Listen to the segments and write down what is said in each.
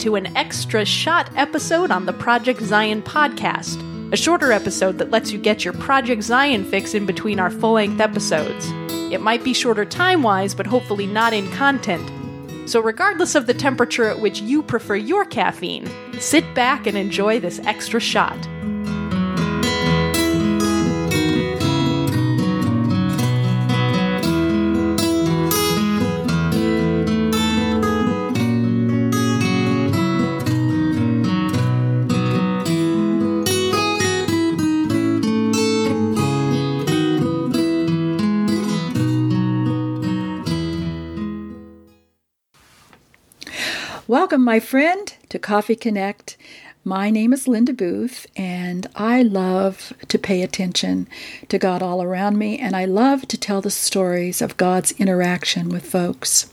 To an extra shot episode on the Project Zion podcast, a shorter episode that lets you get your Project Zion fix in between our full length episodes. It might be shorter time wise, but hopefully not in content. So, regardless of the temperature at which you prefer your caffeine, sit back and enjoy this extra shot. Welcome, my friend, to Coffee Connect. My name is Linda Booth, and I love to pay attention to God all around me, and I love to tell the stories of God's interaction with folks.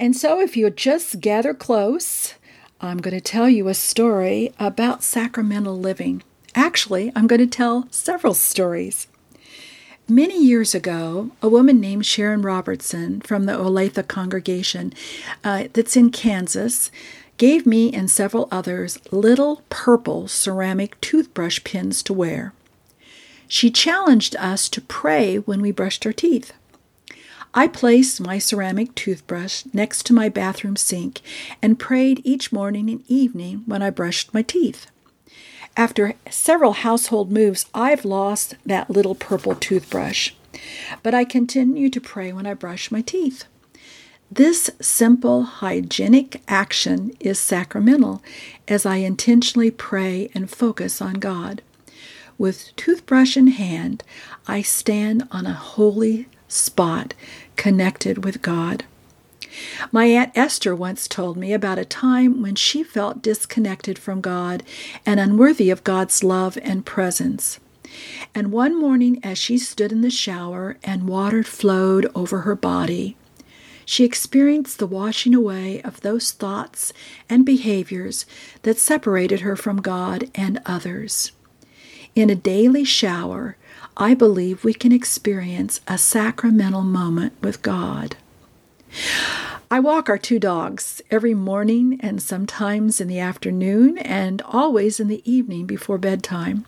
And so, if you just gather close, I'm going to tell you a story about sacramental living. Actually, I'm going to tell several stories. Many years ago, a woman named Sharon Robertson from the Olathe congregation uh, that's in Kansas gave me and several others little purple ceramic toothbrush pins to wear. She challenged us to pray when we brushed our teeth. I placed my ceramic toothbrush next to my bathroom sink and prayed each morning and evening when I brushed my teeth. After several household moves, I've lost that little purple toothbrush, but I continue to pray when I brush my teeth. This simple hygienic action is sacramental as I intentionally pray and focus on God. With toothbrush in hand, I stand on a holy spot connected with God. My Aunt Esther once told me about a time when she felt disconnected from God and unworthy of God's love and presence. And one morning, as she stood in the shower and water flowed over her body, she experienced the washing away of those thoughts and behaviors that separated her from God and others. In a daily shower, I believe we can experience a sacramental moment with God. I walk our two dogs every morning and sometimes in the afternoon and always in the evening before bedtime.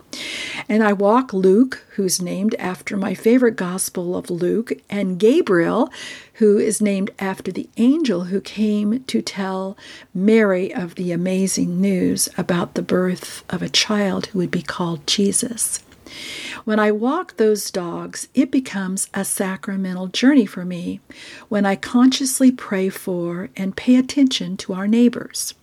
And I walk Luke, who's named after my favorite gospel of Luke, and Gabriel, who is named after the angel who came to tell Mary of the amazing news about the birth of a child who would be called Jesus. When I walk those dogs, it becomes a sacramental journey for me when I consciously pray for and pay attention to our neighbors.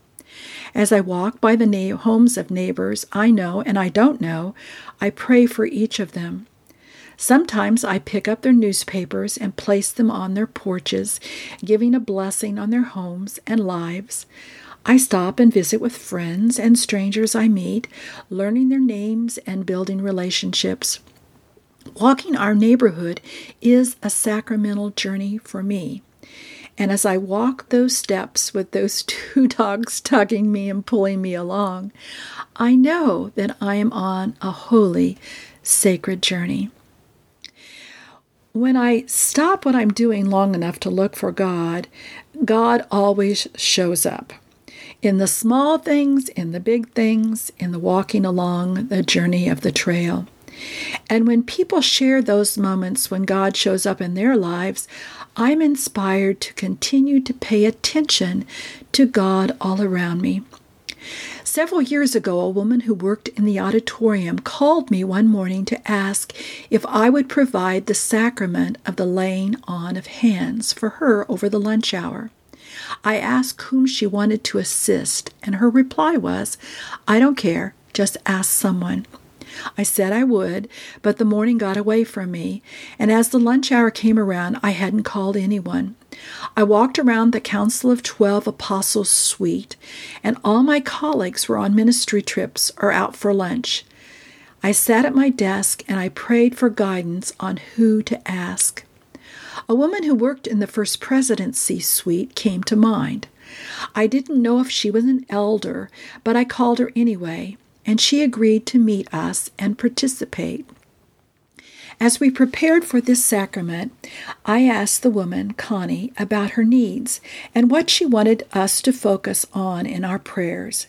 As I walk by the na- homes of neighbors I know and I don't know, I pray for each of them. Sometimes I pick up their newspapers and place them on their porches, giving a blessing on their homes and lives. I stop and visit with friends and strangers I meet, learning their names and building relationships. Walking our neighborhood is a sacramental journey for me. And as I walk those steps with those two dogs tugging me and pulling me along, I know that I am on a holy, sacred journey. When I stop what I'm doing long enough to look for God, God always shows up in the small things, in the big things, in the walking along the journey of the trail. And when people share those moments when God shows up in their lives, I'm inspired to continue to pay attention to God all around me. Several years ago, a woman who worked in the auditorium called me one morning to ask if I would provide the sacrament of the laying on of hands for her over the lunch hour. I asked whom she wanted to assist, and her reply was, I don't care, just ask someone. I said I would, but the morning got away from me, and as the lunch hour came around, I hadn't called anyone. I walked around the Council of Twelve Apostles suite, and all my colleagues were on ministry trips or out for lunch. I sat at my desk and I prayed for guidance on who to ask. A woman who worked in the First Presidency suite came to mind. I didn't know if she was an elder, but I called her anyway, and she agreed to meet us and participate. As we prepared for this sacrament, I asked the woman, Connie, about her needs and what she wanted us to focus on in our prayers.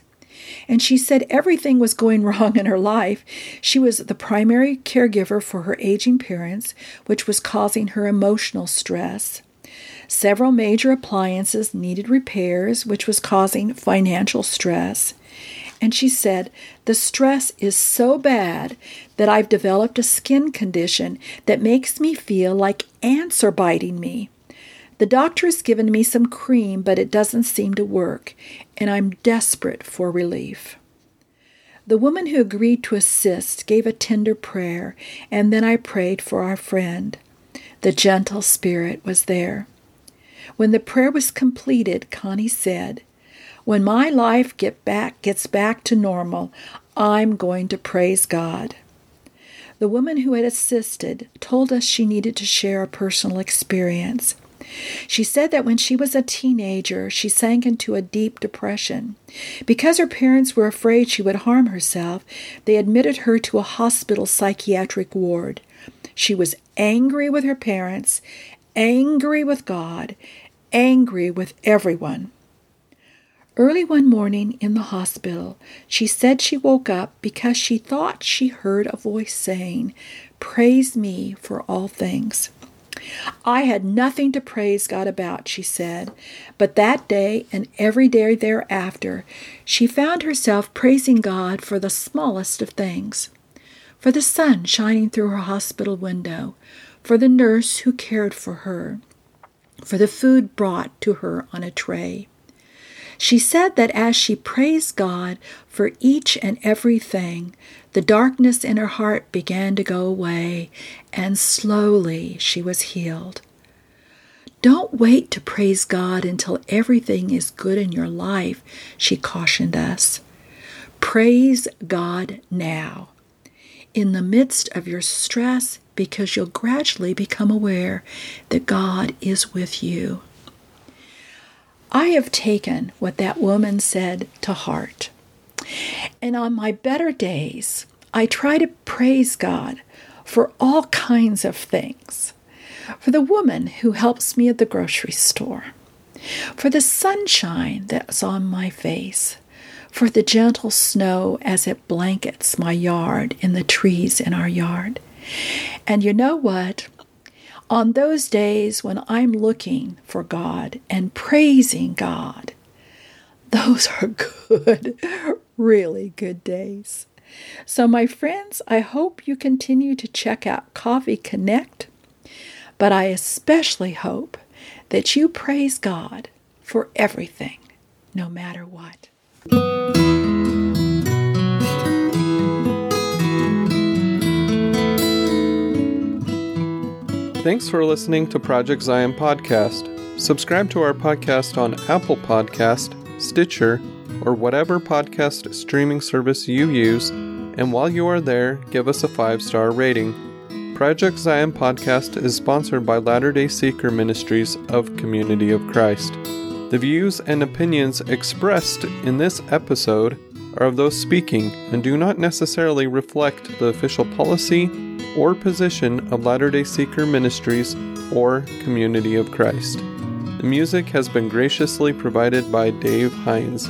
And she said everything was going wrong in her life. She was the primary caregiver for her aging parents, which was causing her emotional stress. Several major appliances needed repairs, which was causing financial stress. And she said, The stress is so bad that I've developed a skin condition that makes me feel like ants are biting me. The doctor has given me some cream, but it doesn't seem to work, and I'm desperate for relief. The woman who agreed to assist gave a tender prayer, and then I prayed for our friend. The gentle spirit was there. When the prayer was completed, Connie said, When my life get back, gets back to normal, I'm going to praise God. The woman who had assisted told us she needed to share a personal experience. She said that when she was a teenager, she sank into a deep depression. Because her parents were afraid she would harm herself, they admitted her to a hospital psychiatric ward. She was angry with her parents, angry with God, angry with everyone. Early one morning in the hospital, she said she woke up because she thought she heard a voice saying, Praise me for all things. I had nothing to praise God about, she said, but that day and every day thereafter, she found herself praising God for the smallest of things for the sun shining through her hospital window, for the nurse who cared for her, for the food brought to her on a tray. She said that as she praised God for each and everything, the darkness in her heart began to go away, and slowly she was healed. Don't wait to praise God until everything is good in your life, she cautioned us. Praise God now, in the midst of your stress, because you'll gradually become aware that God is with you. I have taken what that woman said to heart. And on my better days, I try to praise God for all kinds of things. For the woman who helps me at the grocery store, for the sunshine that's on my face, for the gentle snow as it blankets my yard and the trees in our yard. And you know what? On those days when I'm looking for God and praising God, those are good, really good days. So, my friends, I hope you continue to check out Coffee Connect, but I especially hope that you praise God for everything, no matter what. Thanks for listening to Project Zion Podcast. Subscribe to our podcast on Apple Podcast, Stitcher, or whatever podcast streaming service you use, and while you are there, give us a five star rating. Project Zion Podcast is sponsored by Latter day Seeker Ministries of Community of Christ. The views and opinions expressed in this episode are of those speaking and do not necessarily reflect the official policy or position of Latter day Seeker Ministries or Community of Christ. The music has been graciously provided by Dave Hines.